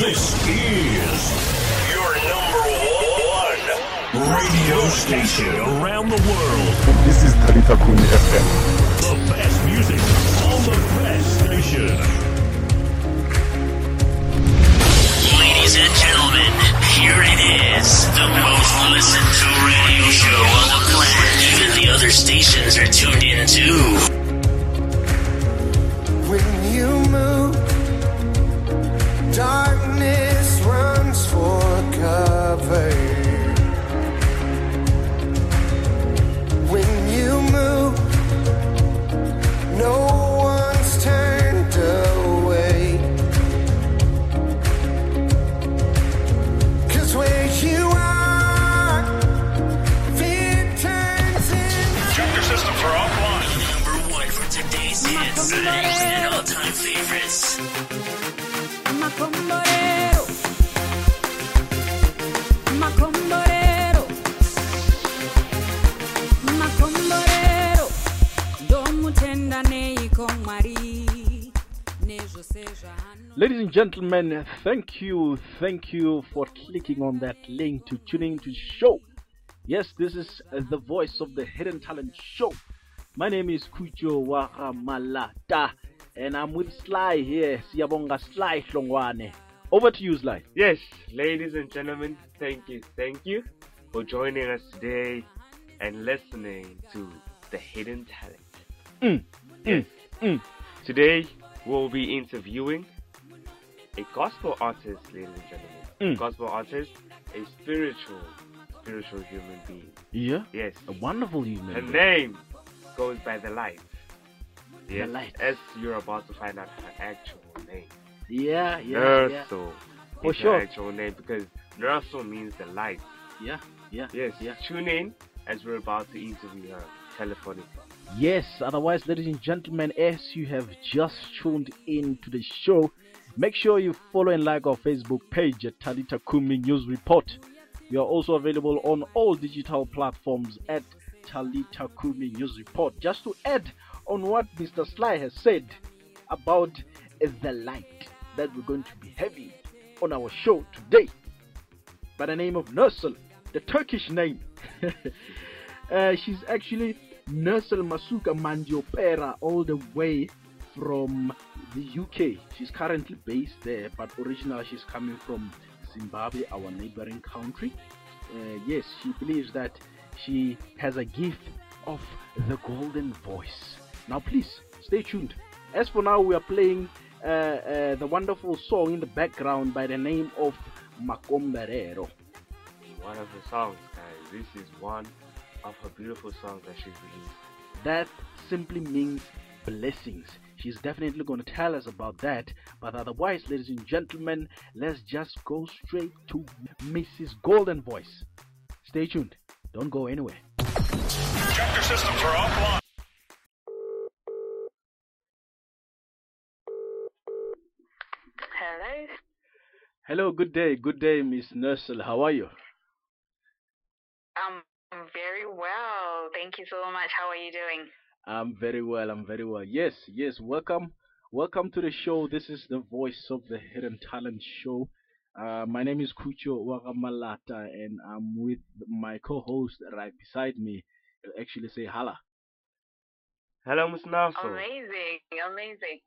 This is your number one radio station around the world. This is Talita Kumi FM. The best music on the best station. Ladies and gentlemen, here it is. The most listened to radio show on the planet. Even the other stations are tuned in too. When you move, darkness Ladies and gentlemen, thank you, thank you for clicking on that link to tuning to show. Yes, this is the voice of the Hidden Talent Show. My name is Kujo Waramalata, and I'm with Sly here. Siyabonga Sly Hlongwane. Over to you, Sly. Yes, ladies and gentlemen, thank you, thank you for joining us today and listening to the Hidden Talent. Mm, Yes. mm. Today we'll be interviewing a gospel artist, ladies and gentlemen. Mm. Gospel artist, a spiritual, spiritual human being. Yeah, Yes, a wonderful human. her being. name goes by the light. Yes, Light. as you're about to find out her actual name. Yeah, yeah, yeah, Nerso For sure. her actual name because Nerso means the light. yeah, yeah. Yes, yeah. tune in as we're about to interview her uh, telephonically. Yes, otherwise, ladies and gentlemen, as you have just tuned in to the show, make sure you follow and like our Facebook page at Talita Kumi News Report. We are also available on all digital platforms at Talita Kumi News Report. Just to add on what Mr. Sly has said about the light that we're going to be having on our show today by the name of Nursel, the Turkish name. uh, she's actually Nursel Masuka Mandiopera, all the way from the UK. She's currently based there, but originally she's coming from Zimbabwe, our neighboring country. Uh, yes, she believes that she has a gift of the golden voice. Now, please stay tuned. As for now, we are playing uh, uh, the wonderful song in the background by the name of Makomborero. One of her songs, guys. This is one of her beautiful songs that she's released. that simply means blessings. She's definitely going to tell us about that. But otherwise, ladies and gentlemen, let's just go straight to Mrs. Golden Voice. Stay tuned. Don't go anywhere. Check systems are offline. Hello. Hello, good day, good day, Miss Nursel. How are you? Um, I'm very well. Thank you so much. How are you doing? I'm very well. I'm very well. Yes, yes. Welcome, welcome to the show. This is the voice of the Hidden Talent Show. Uh, my name is Kucho Wagamalata, and I'm with my co-host right beside me. He'll actually say hala. Hello, Miss Naso. Amazing, amazing.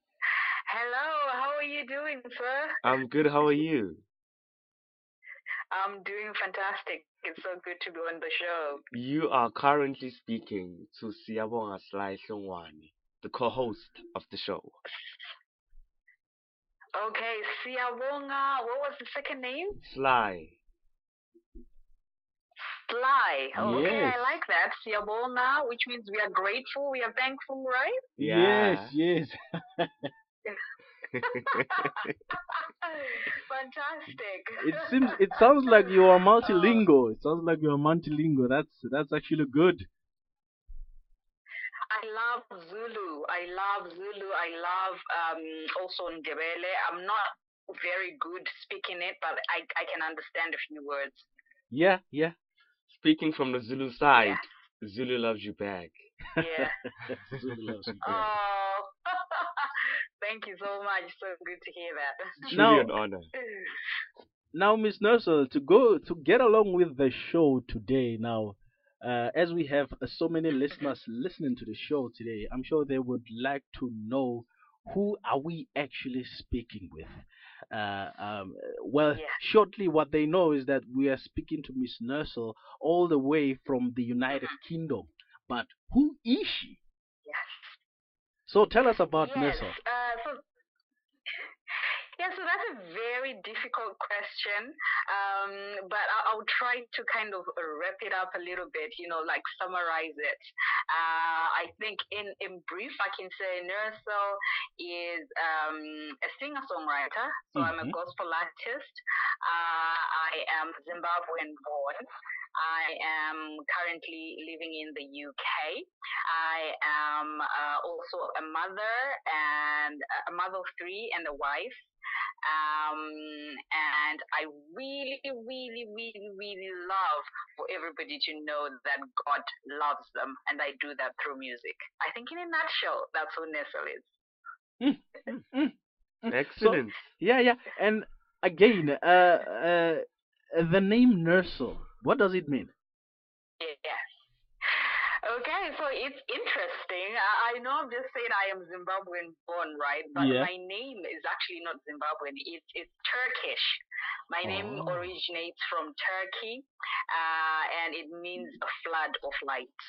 Hello, how are you doing, sir? I'm good. How are you? I'm doing fantastic. It's so good to be on the show. You are currently speaking to Siyabonga Sly Hlongwane, the co-host of the show. Okay, Siyabonga, uh, what was the second name? Sly. Sly. Oh, okay, Yes. I like that. Siyabonga, uh, which means we are grateful, we are thankful, right? Yeah. Yes, yes. Fantastic. It seems it sounds like you are multilingual. It sounds like you're multilingual. That's that's actually good. I love Zulu. I love Zulu. I love um, also Ndebele. I'm not very good speaking it, but I, I can understand a few words. Yeah, yeah. Speaking from the Zulu side, Zulu loves you back. Yeah. Zulu loves you. oh, thank you so much. So good to hear that. It's Now- truly an honor. now, Miss Nursel, to go to get along with the show today, now, uh, as we have uh, so many listeners listening to the show today, I'm sure they would like to know who are we actually speaking with. Uh, um, well, Yeah. shortly, what they know is that we are speaking to Miss Nursel all the way from the United Kingdom. But who is she? Yes. So tell us about yes. Nursel. Uh, so, yeah, so that's a very difficult question, um, but I- I'll try to kind of wrap it up a little bit, you know, like summarize it. Uh, I think in, in brief, I can say Nursel is um, a singer-songwriter, so I'm a Mhm. gospel artist. Uh, I am Zimbabwean born. I am currently living in the UK. I am uh, also a mother and a mother of three and a wife. Um, and I really, really, really, really love for everybody to know that God loves them, and I do that through music. I think, in a nutshell, that's who Nursel is. Excellent. Yeah, yeah. And again, uh, uh, the name Nursel, what does it mean? Okay, so it's interesting. I, I know I've just said I am Zimbabwean born, right? But Yeah. my name is actually not Zimbabwean. It's it's Turkish. My name Oh. originates from Turkey, uh, and it means a flood of light.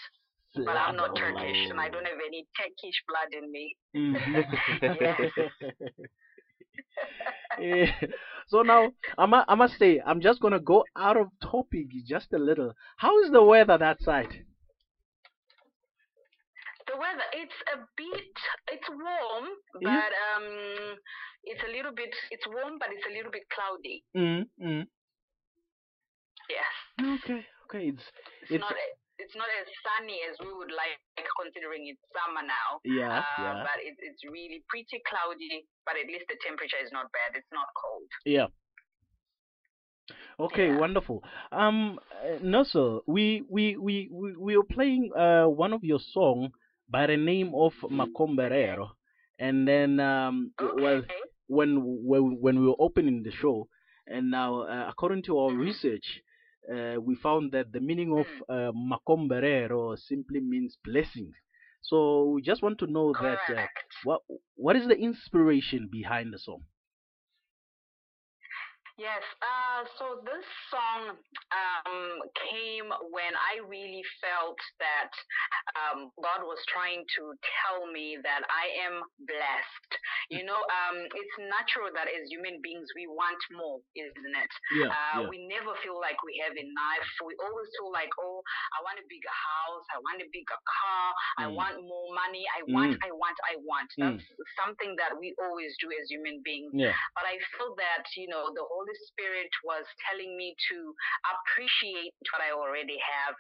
But I'm not Flood Turkish, and I don't have any Turkish blood in me. Eh, so now I mu- I must say I'm just gonna go out of topic just a little. How is the weather that side? It's a bit, it's warm, Yeah. but um, it's a little bit, it's warm, but it's a little bit cloudy. Mm, mm. Yes. Okay, okay. It's It's, it's not a- it's not as sunny as we would like, considering it's summer now. yeah, uh, yeah, But it, it's really pretty cloudy. But at least the temperature is not bad. It's not cold. yeah. Okay, Yeah. wonderful. Um, uh, Nursel, we we we we we are playing uh one of your song by the name of Makomborero, and then um Okay. well when when when we were opening the show, and now uh, according to our research, uh, we found that the meaning of uh, Makomborero simply means blessing. So we just want to know that uh, what what is the inspiration behind the song? Yes. Uh, so this song um, came when I really felt that um, God was trying to tell me that I am blessed. You know, um, it's natural that as human beings we want more, isn't it? Yeah, Uh, yeah. We never feel like we have enough. We always feel like, oh, I want a bigger house. I want a bigger car. I Mm. want more money. I want, Mm. I want, I want. Mm. That's something that we always do as human beings Yeah. but I feel that you know the Holy Spirit was telling me to appreciate what I already have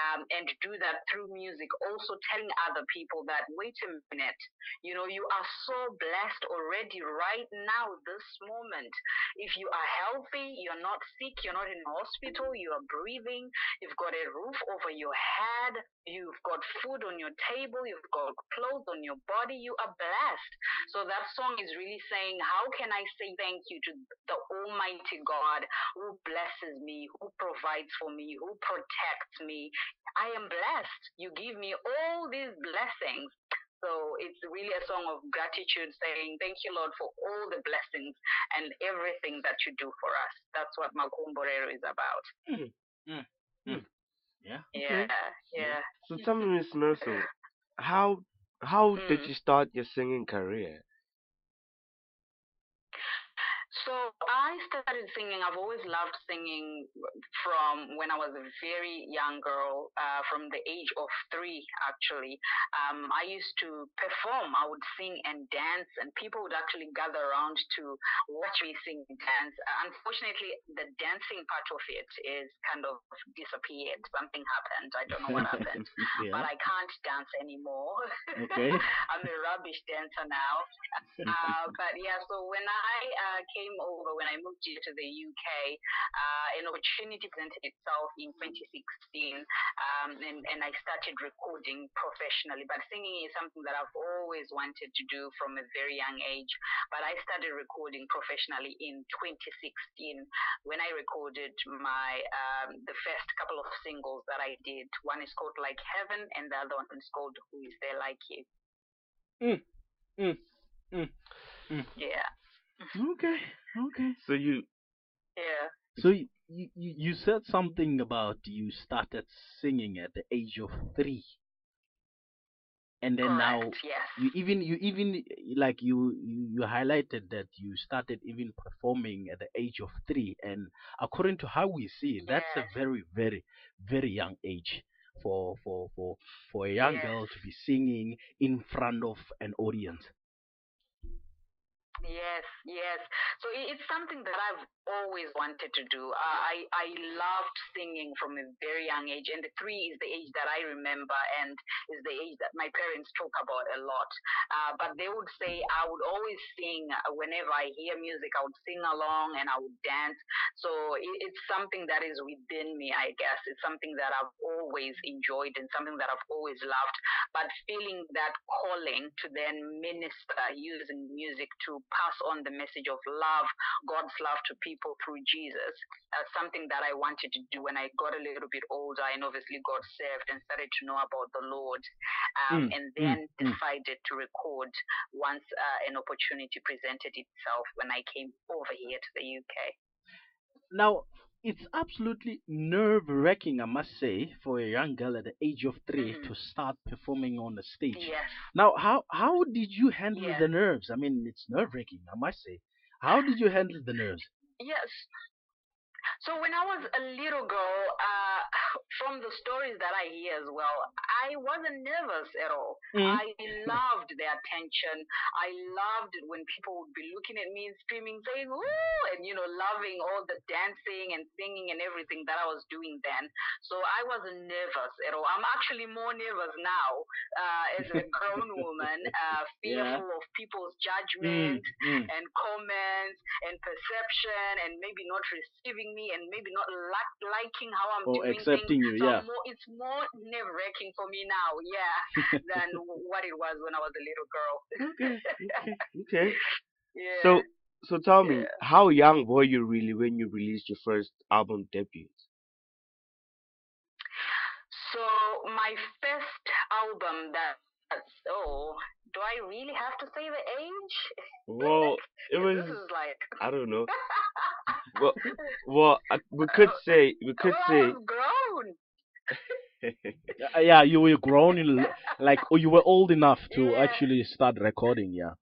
um, and do that through music. Also telling other people that wait a minute, you know you are so blessed already right now, this moment. If you are healthy, you're not sick, you're not in hospital, you are breathing, you've got a roof over your head, you've got food on your table, you've got clothes on your body, you are blessed. So that song is really saying, How can I say thank you to the Almighty God who blesses me, who provides for me, who protects me? I am blessed. You give me all these blessings. So it's really a song of gratitude saying, Thank you, Lord, for all the blessings and everything that you do for us. That's what Makomborero is about. Hmm. Hmm. Hmm. Yeah. Yeah, yeah. So tell me, Miss Nursel, how how did Mm. you start your singing career? So I started singing. I've always loved singing from when I was a very young girl, uh, from the age of three, actually. Um, I used to perform. I would sing and dance, and people would actually gather around to watch me sing and dance. Uh, unfortunately, the dancing part of it is kind of disappeared. Something happened. I don't know what happened. But. I can't dance anymore. Okay. I'm a rubbish dancer now. Uh, but yeah, so when I uh, came came over, when I moved here to the UK, uh, an opportunity presented itself in 2016, um, and, and I started recording professionally. But singing is something that I've always wanted to do from a very young age. But I started recording professionally in 2016 when I recorded my um, the first couple of singles that I did. One is called Like Heaven, and the other one is called Who Is There Like You. Mm, mm, mm, mm. Yeah, Okay, okay. So you yeah. So you, you you said something about you started singing at the age of three, and then now Correct, yes. you even you even like you, you you highlighted that you started even performing at the age of three, and according to how we see it, that's Yes. a very very very young age for for for for a young Yes. girl to be singing in front of an audience. Yes, yes. So it's something that I've always wanted to do. Uh, I I loved singing from a very young age, and the three is the age that I remember, and is the age that my parents talk about a lot. Uh, but they would say I would always sing uh, whenever I hear music. I would sing along and I would dance. So it, it's something that is within me, I guess. It's something that I've always enjoyed and something that I've always loved. But feeling that calling to then minister using music to pass on the message of love, God's love to people through Jesus, uh, something that I wanted to do when I got a little bit older and obviously got saved and started to know about the Lord. Um, Mm, and mm, then mm. decided to record once uh, an opportunity presented itself when I came over here to the UK. Now, it's absolutely nerve wracking, I must say, for a young girl at the age of 3 Mhm. to start performing on the stage. Yes. Now, how how did you handle the nerves? I mean, it's nerve wracking, I must say. How did you handle the nerves? Yes. So when I was a little girl, uh, from the stories that I hear as well, I wasn't nervous at all. Mm. I loved the attention. I loved it when people would be looking at me and screaming, saying, "Ooh!" and you know, loving all the dancing and singing and everything that I was doing then. So I wasn't nervous at all. I'm actually more nervous now uh, as a grown woman, uh, Yeah. fearful of people's judgment Mm, mm. and comments and perception and maybe not receiving me and maybe not like, liking how I'm Or doing accepting things. you, So yeah. I'm more, it's more nerve wracking for me now, yeah, than what it was when I was a little girl. okay? yeah. So so tell me, Yeah. how young were you really when you released your first album debut? So my first album that oh, do I really have to say the age? Well, it was This is like I don't know. Well, well, I, we could uh, say we could I say grown. Uh, yeah, you were grown in like or you were old enough to Yeah. actually start recording, yeah.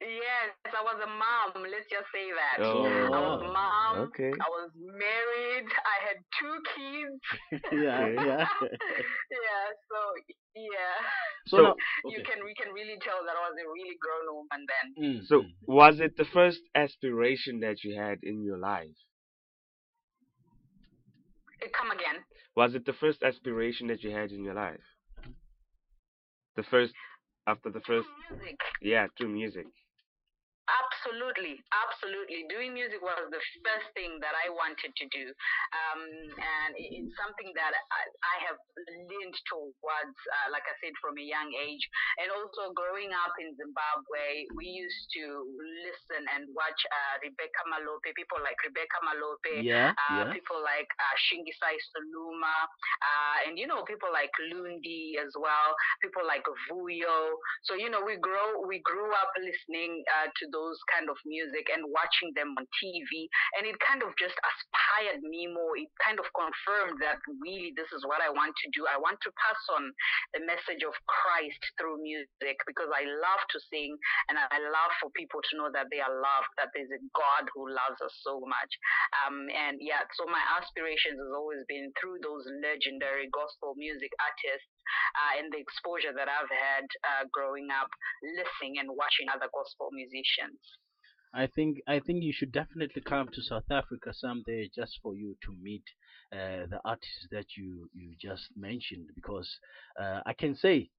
Yes, I was a mom. Let's just say that. Oh. I was a mom. Okay. I was married. I had two kids. yeah, yeah. yeah. So yeah, So, So- now, you can we can really tell that I was a really grown woman then. Mm, So, mm. was it the first aspiration that you had in your life? Uh, Come again. Was it the first aspiration that you had in your life? The first, after the first, Music. yeah, through music. Absolutely, absolutely. Doing music was the first thing that I wanted to do, um, and it's something that I, I have leaned towards, uh, like I said, from a young age. And also growing up in Zimbabwe, we used to listen and watch uh, Rebecca Malope, people like Rebecca Malope, Yeah, uh, yeah. people like uh, Shingisai Suluma, uh, and you know people like Lundi as well, people like Vuyo. So you know we grow we grew up listening uh, to those kind of music and watching them on TV, and it kind of just inspired me more. It kind of confirmed that really this is what I want to do. I want to pass on the message of Christ through music because I love to sing and I love for people to know that they are loved, that there's a God who loves us so much. Um, and yeah, so my aspirations has always been through those legendary gospel music artists uh, and the exposure that I've had uh, growing up, listening and watching other gospel musicians. I think I think you should definitely come to South Africa someday just for you to meet uh, the artists that you you just mentioned because uh, I can say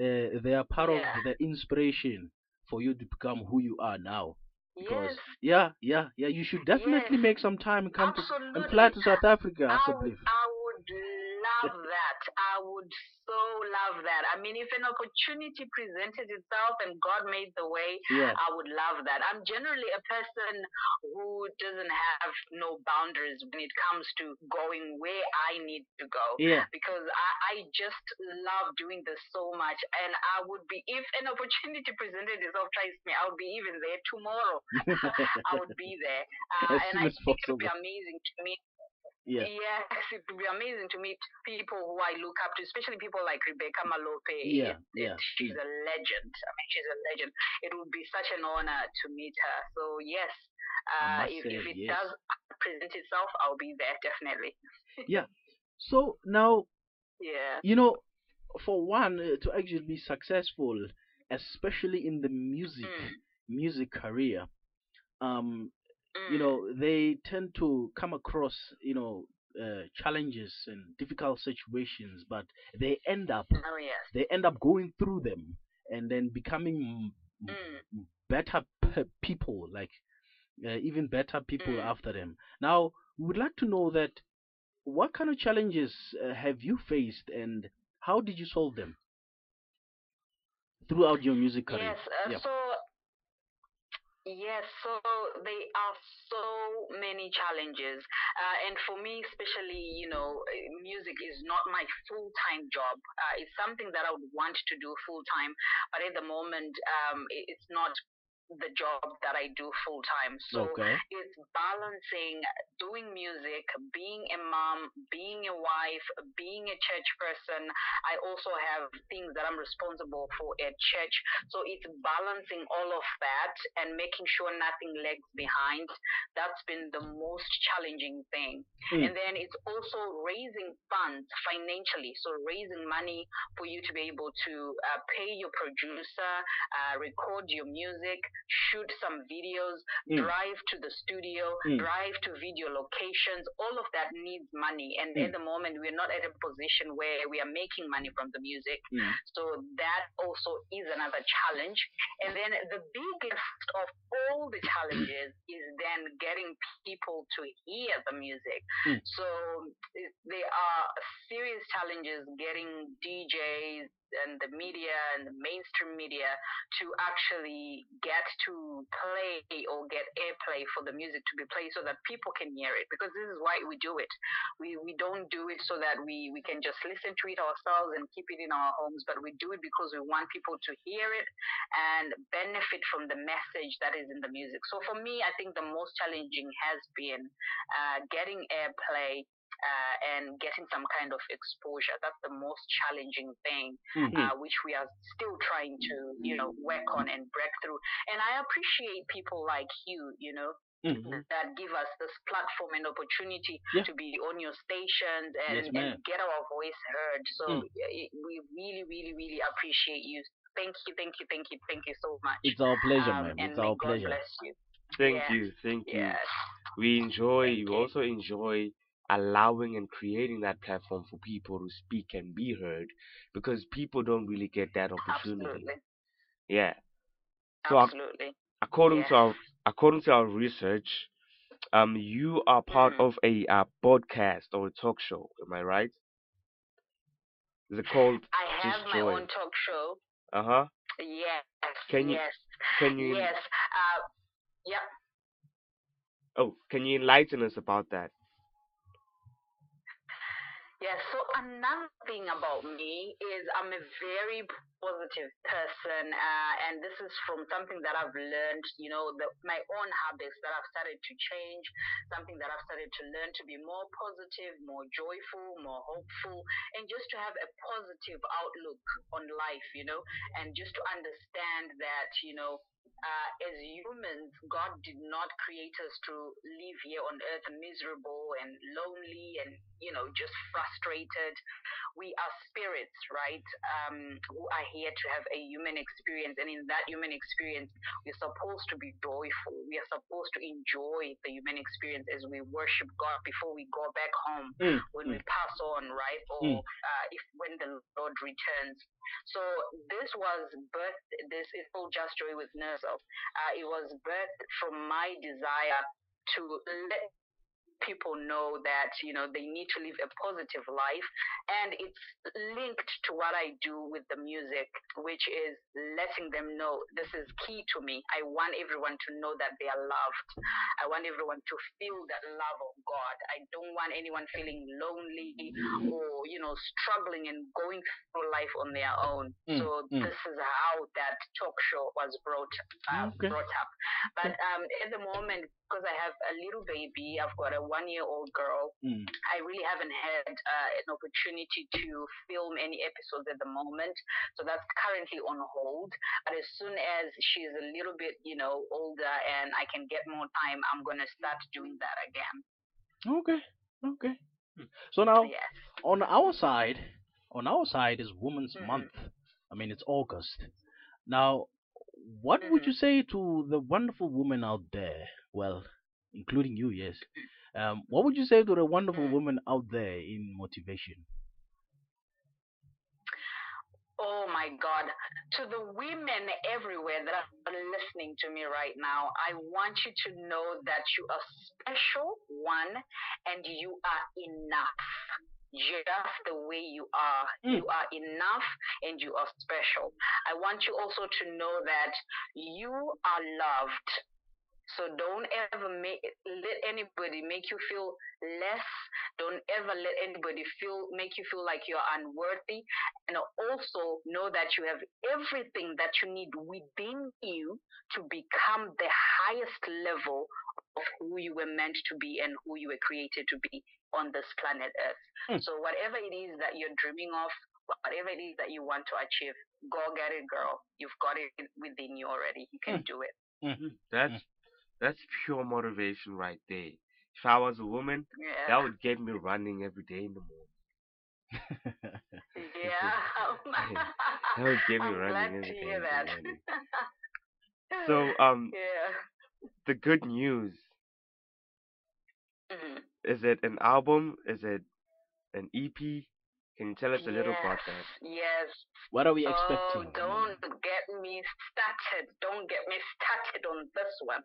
uh, they are part Yeah. of the inspiration for you to become who you are now. Because Yes. yeah, yeah, yeah, you should definitely Yes. make some time and come to and fly to South Africa, I I would. I would love that. I would so love that. I mean, if an opportunity presented itself and God made the way. I would love that. I'm generally a person who doesn't have no boundaries when it comes to going where I need to go. Yeah. Because I, I just love doing this so much, and I would be if an opportunity presented itself, trust me, I would be even there tomorrow. I would be there, uh, and I think it would be possible. amazing to meet yeah. Yes, it would be amazing to meet people who I look up to, especially people like Rebecca Malope. Yeah, It- it- yeah, she's a legend. I mean, she's a legend. It would be such an honor to meet her. So yes, uh, if, say if it yes. does present itself, I'll be there definitely. Yeah. So now Yeah. you know, for one uh, to actually be successful, especially in the music Mm. music career, um. You know, they tend to come across you know uh, challenges and difficult situations, but they end up Oh yes. they end up going through them and then becoming Mm. better p- people, like uh, even better people Mm. after them. Now, we would like to know that what kind of challenges uh, have you faced and how did you solve them throughout your music career? Yes. Uh, yeah. So yes. So there are so many challenges, uh, and for me, especially, you know, uh, music is not my full-time job. Uh, it's something that I would want to do full-time, but at the moment, um, it's not the job that I do full-time. So okay. it's balancing doing music, being a mom, being a wife, being a church person. I also have things that I'm responsible for at church. So it's balancing all of that and making sure nothing lags behind. That's been the most challenging thing. Mm. And then it's also raising funds financially. So raising money for you to be able to uh, pay your producer, uh, record your music, shoot some videos, Mm. drive to the studio, Mm. drive to video locations. All of that needs money. And Mm. at the moment, we're not at a position where we are making money from the music. Mm. So that also is another challenge. And then the biggest of all the challenges is then getting people to hear the music. Mm. So there are serious challenges getting DJs and the media and the mainstream media to actually get to play or get airplay for the music to be played so that people can hear it because this is why we do it. We we don't do it so that we we can just listen to it ourselves and keep it in our homes but we do it because we want people to hear it and benefit from the message that is in the music. So for me i think the most challenging has been uh, getting airplay uh, and getting some kind of exposure. That's the most challenging thing, Mhm. uh, which we are still trying to, you know, work on and break through. And I appreciate people like you, you know, Mhm. that give us this platform and opportunity Yeah. to be on your stations and, Yes, and get our voice heard. So Mm. we really, really, really appreciate you. Thank you, thank you, thank you, thank you so much. It's our pleasure, Um, ma'am. It's our God pleasure. bless you. Thank Yeah. you, thank you. Yes. We enjoy, Thank we you. also enjoy allowing and creating that platform for people to speak and be heard because people don't really get that opportunity. Absolutely. Yeah. So ac- Absolutely. according to our according to our research, um, you are part Mm. of a uh, podcast or a talk show. Am I right? Is it called? I Just have my joy. own talk show. Uh huh. Yes. Can you- yes. Can you? Yes. Uh, yep. Oh, can you enlighten us about that? Yeah, so another thing about me is I'm a very positive person, uh, and this is from something that I've learned, you know, the, my own habits that I've started to change, something that I've started to learn to be more positive, more joyful, more hopeful, and just to have a positive outlook on life, you know, and just to understand that, you know, uh, as humans, God did not create us to live here on earth miserable and lonely and, you know, just frustrated. We are spirits, right? Um, who are here to have a human experience. And in that human experience, we're supposed to be joyful. We are supposed to enjoy the human experience as we worship God before we go back home Mm, when we pass on, right? Or Mm. uh, if when the Lord returns. So this was birthed. This is called Just Joy with Nursel. Uh, it was birthed from my desire to let people know that you know they need to live a positive life. And it's linked to what i do with the music which is letting them know this is key to me. I want everyone to know that they are loved. I want everyone to feel that love of god. I don't want anyone feeling lonely or you know struggling and going through life on their own. Mm, so mm. this is how that talk show was brought uh, Okay. brought up. But um at the moment because i have a little baby i've got a one year old girl Mm. I really haven't had uh, an opportunity to film any episodes at the moment, so that's currently on hold. But as soon as she's a little bit, you know, older and I can get more time, I'm gonna start doing that again. Okay. Okay. So now Yes. on our side, on our side is Women's Mhm. Month. I mean, it's August. Now, what would Mhm. you say to the wonderful women out there? Well, including you, yes. Um, what would you say to the wonderful Mm. women out there in motivation? Oh my God. To the women everywhere that are listening to me right now, I want you to know that you are special, one, and you are enough. Just the way you are. Mm. You are enough and you are special. I want you also to know that you are loved. So don't ever make let anybody make you feel less. Don't ever let anybody feel make you feel like you're unworthy. And also know that you have everything that you need within you to become the highest level of who you were meant to be and who you were created to be on this planet Earth. Hmm. So whatever it is that you're dreaming of, whatever it is that you want to achieve, go get it, girl. You've got it within you already. You can hmm. do it. Hmm. That's hmm. That's pure motivation right there. If I was a woman, Yeah. that would get me running every day in the morning. Yeah. That would get me I'm running glad every to day hear that. morning. So, um, yeah. the good news Mhm. is it an album? Is it an EP? Can you tell us a little about that? Yes. What are we expecting? Oh, expecting? don't get me started. Don't get me started on this one.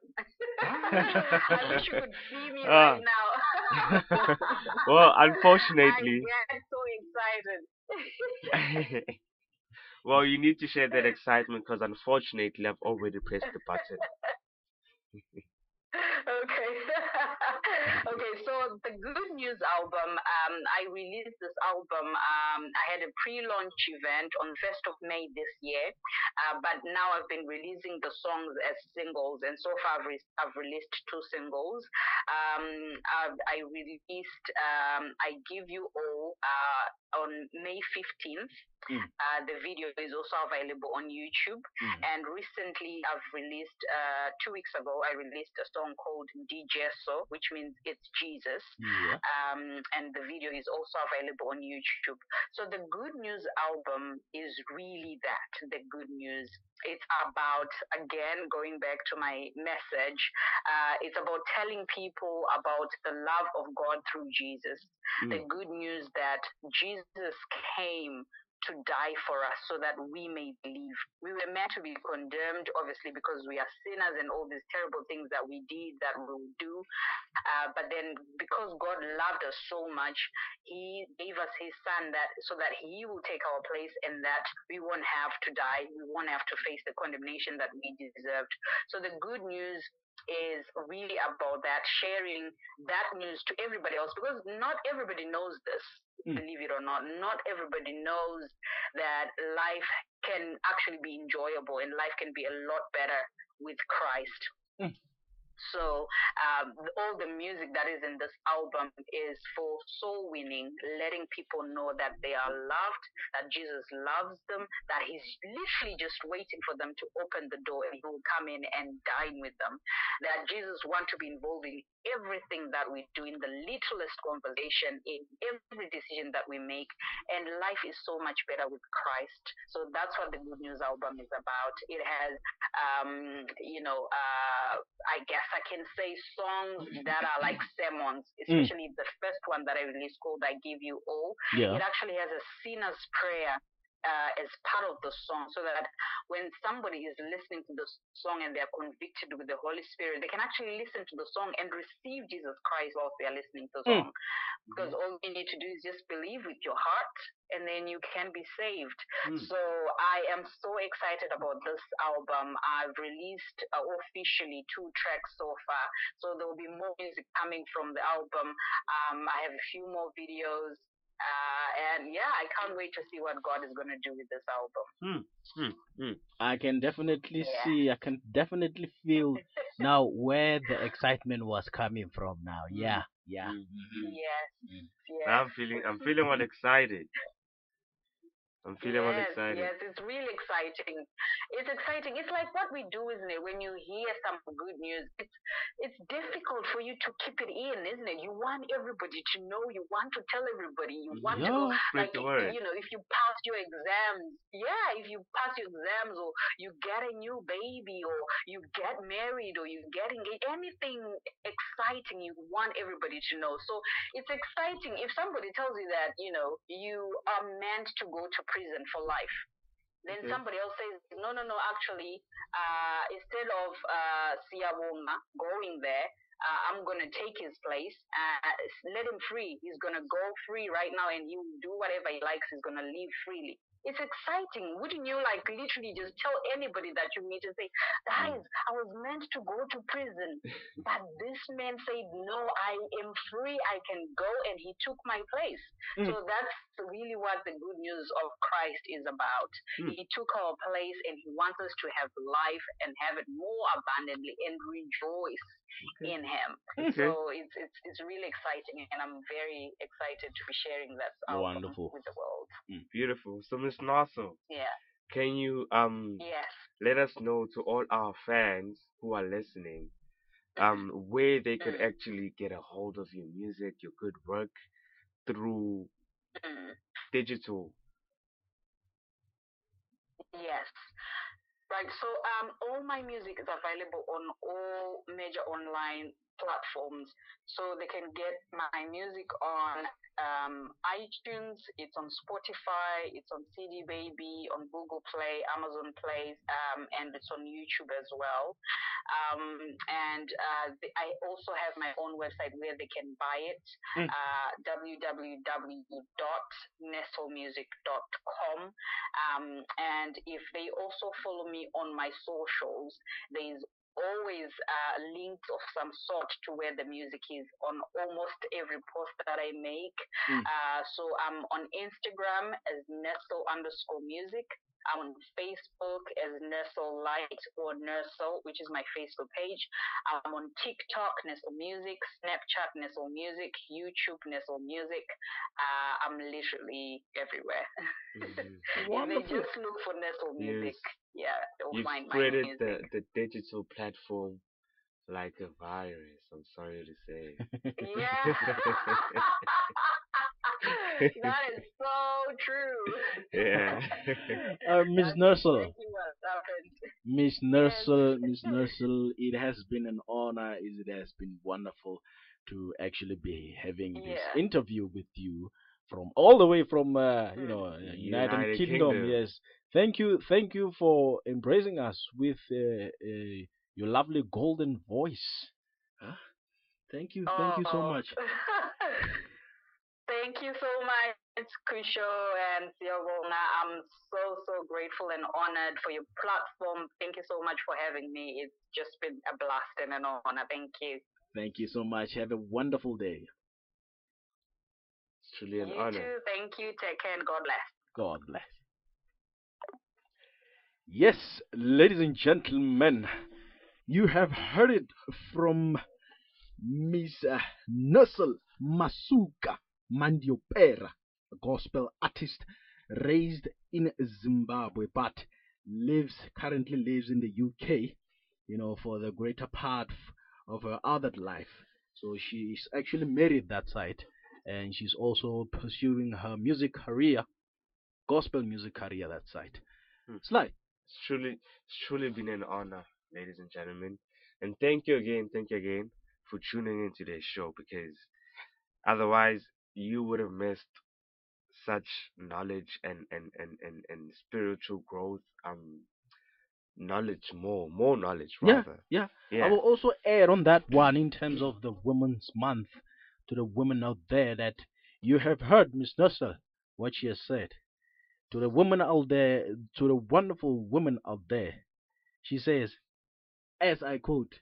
I wish you could see me Ah. right now. Well, unfortunately- I get so excited. well, you need to share that excitement because unfortunately, I've already pressed the button. okay. so the Good News album, um, I released this album. Um, I had a pre-launch event on 1st of May this year, uh, but now I've been releasing the songs as singles, and so far I've, re- I've released two singles. Um, I've, I released um, I Give You All uh, on May 15th. Mm. Uh, the video is also available on YouTube. Mm. And recently, I've released, uh, two weeks ago, I released a song called So, which means it's Jesus. Yeah. Um, and the video is also available on YouTube. So the Good News album is really that, the good news. It's about, again, going back to my message, uh, it's about telling people about the love of God through Jesus. The good news that Jesus came to die for us so that we may believe. We were meant to be condemned, obviously, because we are sinners and all these terrible things that we did, that we will do. Uh, but then, because God loved us so much, He gave us His Son that so that He will take our place and that we won't have to die. We won't have to face the condemnation that we deserved. So the good news is really about that sharing that news to everybody else because not everybody knows this Mm. believe it or not not everybody knows that life can actually be enjoyable and life can be a lot better with christ Mm. so um, all the music that is in this album is for soul winning, letting people know that they are loved, that Jesus loves them, that He's literally just waiting for them to open the door and He will come in and dine with them. That Jesus wants to be involved in everything that we do, in the littlest conversation, in every decision that we make, and life is so much better with Christ. So that's what the Good News album is about. It has, um, you know, uh, I guess I can say songs that are like sermons, especially the first one that I released called I Give You All. Yeah. It actually has a sinner's prayer uh, as part of the song so that when somebody is listening to the song and they're convicted with the Holy Spirit, they can actually listen to the song and receive Jesus Christ whilst they are listening to the Mm. song. Because all you need to do is just believe with your heart and then you can be saved. Mm. So I am so excited about this album. I've released uh, officially two tracks so far. So there will be more music coming from the album. Um, I have a few more videos. Uh, and yeah, I can't wait to see what God is going to do with this album. I can definitely Yeah. see, I can definitely feel now where the excitement was coming from now. Yeah, yeah. Mhm. Yes, Mm. yes. I'm feeling I'm feeling all excited. I'm feeling all yes, excited. Yes, it's really exciting. It's exciting. It's like what we do, isn't it? When you hear some good news, it's it's difficult for you to keep it in, isn't it? You want everybody to know. You want to tell everybody. You want to Yeah. Like if- you know, if you pass your exams, yeah, if you pass your exams, or you get a new baby, or you get married, or you get engaged, anything exciting, you want everybody to know. So it's exciting if somebody tells you that you know you are meant to go to prison for life. Then Okay. somebody else says no no no actually uh, instead of uh, going there uh, I'm gonna take his place uh, let him free. He's gonna go free right now and he will do whatever he likes. He's gonna live freely it's exciting wouldn't you like literally just tell anybody that you meet and say guys I was meant to go to prison but this man said no I am free I can go and he took my place Mm. so that's really what the good news of Christ is about. Mm. He took our place and he wants us to have life and have it more abundantly and rejoice Okay. in him. Okay. So it's, it's it's really exciting and I'm very excited to be sharing that Wonderful. with the world. Beautiful. So Miss Naso, Yeah. can you um Yes. let us know to all our fans who are listening um where they could Mm. actually get a hold of your music, your good work through Mm. digital. Yes. Right. So um, all my music is available on all major online platforms. So they can get my music on um, iTunes, it's on Spotify, it's on CD Baby, on Google Play, Amazon Play, um, and it's on YouTube as well. Um, and uh, the, I also have my own website where they can buy it, Mm. uh, www.nestlemusic.com. Um, and if they also follow me on my socials, there is always uh, links of some sort to where the music is on almost every post that I make. Mm. Uh, so I'm on Instagram as Nursel underscore music. I'm on Facebook as Nursel Light or Nursel, which is my Facebook page. I'm on TikTok, Nursel Music, Snapchat, Nursel Music, YouTube, Nursel Music. Uh, I'm literally everywhere. Mhm. if they just look for Nursel Music, yeah, my music. the, the digital platform like a virus, I'm sorry to say. Yeah. that is so true. Yeah. Uh, Miss Nursel, exactly what happened. Miss Nursel, Miss Nursel, it has been an honor. It has been wonderful to actually be having this Yeah. interview with you from all the way from uh, you know uh, United, United Kingdom. Kingdom. Yes, thank you, thank you for embracing us with uh, uh, your lovely golden voice. Huh? Thank you, thank you so Oh. much. Thank you so much, Kusho and Siobona. I'm so, so grateful and honored for your platform. Thank you so much for having me. It's just been a blast and an honor. Thank you. Thank you so much. Have a wonderful day. It's truly an you honor. too. Thank you. Take care and God bless. God bless. Yes, ladies and gentlemen, you have heard it from Miss Nursel Masuka Mandiopera, a gospel artist raised in Zimbabwe but lives currently lives in the UK, you know, for the greater part of her adult life. So she's actually married that side and she's also pursuing her music career gospel music career that side. Hmm. Sly. It's truly, it's truly been an honor, ladies and gentlemen. And thank you again, thank you again for tuning into this show because otherwise you would have missed such knowledge and and and and, and spiritual growth um knowledge more more knowledge Yeah, yeah. yeah I will also add on that one in terms of the Women's Month to the women out there that you have heard Miss Nursel, what she has said. To the women out there, to the wonderful women out there, she says, as I quote,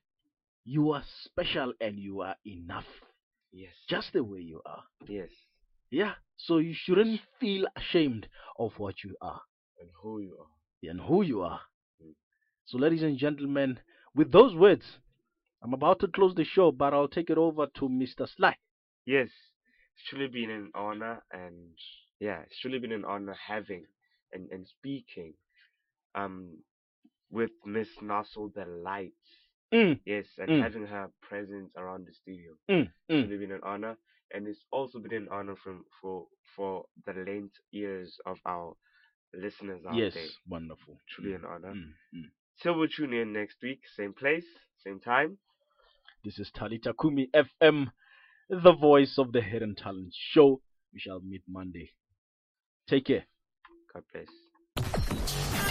you are special and you are enough, yes just the way you are. yes Yeah, so you shouldn't feel ashamed of what you are and who you are and who you are. Mm. So, ladies and gentlemen, with those words, I'm about to close the show, but I'll take it over to Mr. Sly. Yes, it's truly been an honor, and yeah, it's truly been an honor having and, and speaking um with Miss Nassau the Lights. Mm, Yes, and Mm. having her presence around the studio. mm, It's mm. really been an honor, and it's also been an honor from for for the length ears of our listeners out Yes, there. wonderful. Truly Mm, an honor. mm, mm. Till we tune in next week, same place, same time. This is Talita Kumi FM, the voice of the Hidden Talent Show. We shall meet Monday. Take care. God bless.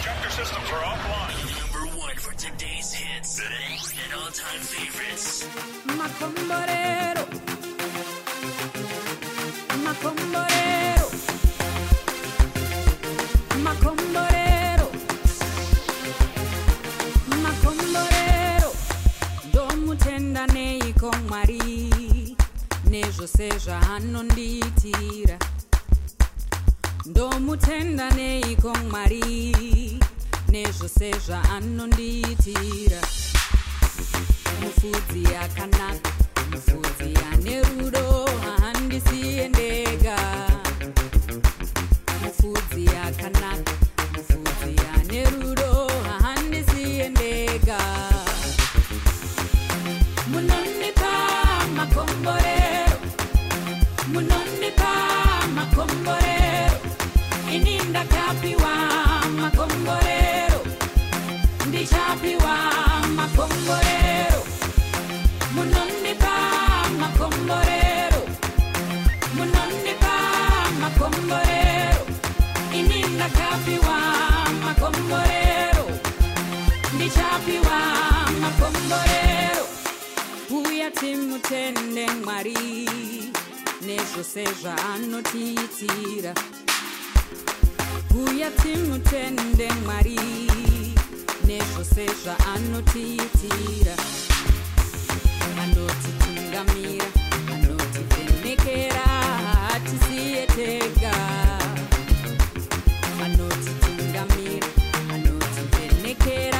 Chapter systems are offline. Number one for today's hits and all-time favorites. Makomborero. Makomborero. Makomborero. Makomborero. Ndomutenda neiko Mwari nezvose zvaanondiitira. Ndomutenda neiko Mwari? Nezvose zvaanondiitira. Mufudzi akanaka mufudzi ane rudo handisiye ndega mufudzi akanaka mufudzi ane rudo handisiye ndega munondipa ndichapiwa magomborero ndichapiwa magomborero munondipa magomborero munondipa magomborero ini ndakapiwa magomborero ndichapiwa magomborero uya timutende mwari nezvose zvaanotiitira uya timutende mwari nezvose zvaanotiitira anotitungamira anotivhenekera hatisiye tega. Anotitungamira anotivhenekera